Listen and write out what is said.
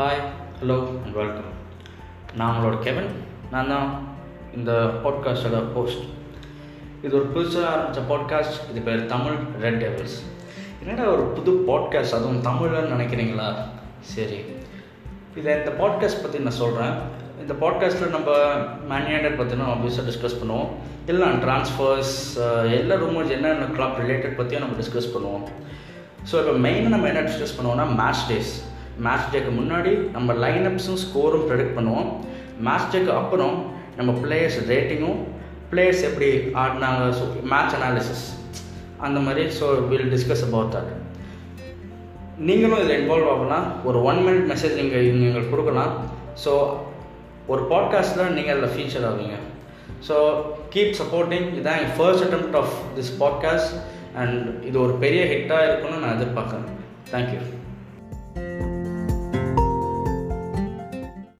Hi hello and welcome நான் உங்களோட கெவன் நான் தான் இந்த பாட்காஸ்டோட ஹோஸ்ட் இது ஒரு புதுசாக ஆரம்பித்த பாட்காஸ்ட் இது பேர் தமிழ் ரெட் டேபிள்ஸ் என்னடா ஒரு புது பாட்காஸ்ட் அதுவும் தமிழ்னு நினைக்கிறீங்களா? சரி. இதை இந்த பாட்காஸ்ட் பற்றி நான் சொல்கிறேன் இந்த பாட்காஸ்ட்டில் நம்ம மேனியாண்டட் பற்றினா ஆப்வியஸாக டிஸ்கஸ் பண்ணுவோம். எல்லாம் ட்ரான்ஸ்ஃபர்ஸ் எல்லா ரூமர்ஸ் என்னென்ன கிளாப் ரிலேட்டட் பற்றியும் நம்ம டிஸ்கஸ் பண்ணுவோம். ஸோ இப்போ மெயினாக நம்ம என்ன டிஸ்கஸ் பண்ணுவோம்னா மேட்ச் டேஸ் மேட்ச் டேக்கு முன்னாடி நம்ம லைனப்ஸும் ஸ்கோரும் ப்ரெடிக்ட் பண்ணுவோம். மேட்ச் டேக்கு அப்புறம் நம்ம பிளேயர்ஸ் ரேட்டிங்கும் பிளேயர்ஸ் எப்படி ஆடினாங்க ஸோ மேட்ச் அனாலிசிஸ் அந்த மாதிரி so will discuss about that நீங்களும் இதில் இன்வால்வ் ஆகலாம். ஒரு ஒன் மினிட் மெசேஜ் நீங்கள் எங்களுக்கு கொடுக்கலாம். ஸோ ஒரு பாட்காஸ்ட்டில் நீங்கள் அதில் ஃபீச்சர் ஆவீங்க. ஸோ கீப் சப்போர்ட்டிங் இதுதான் என் first attempt of this podcast and இது ஒரு பெரிய ஹிட்டாக இருக்கும்னு நான் எதிர்பார்க்குறேன். தேங்க்யூ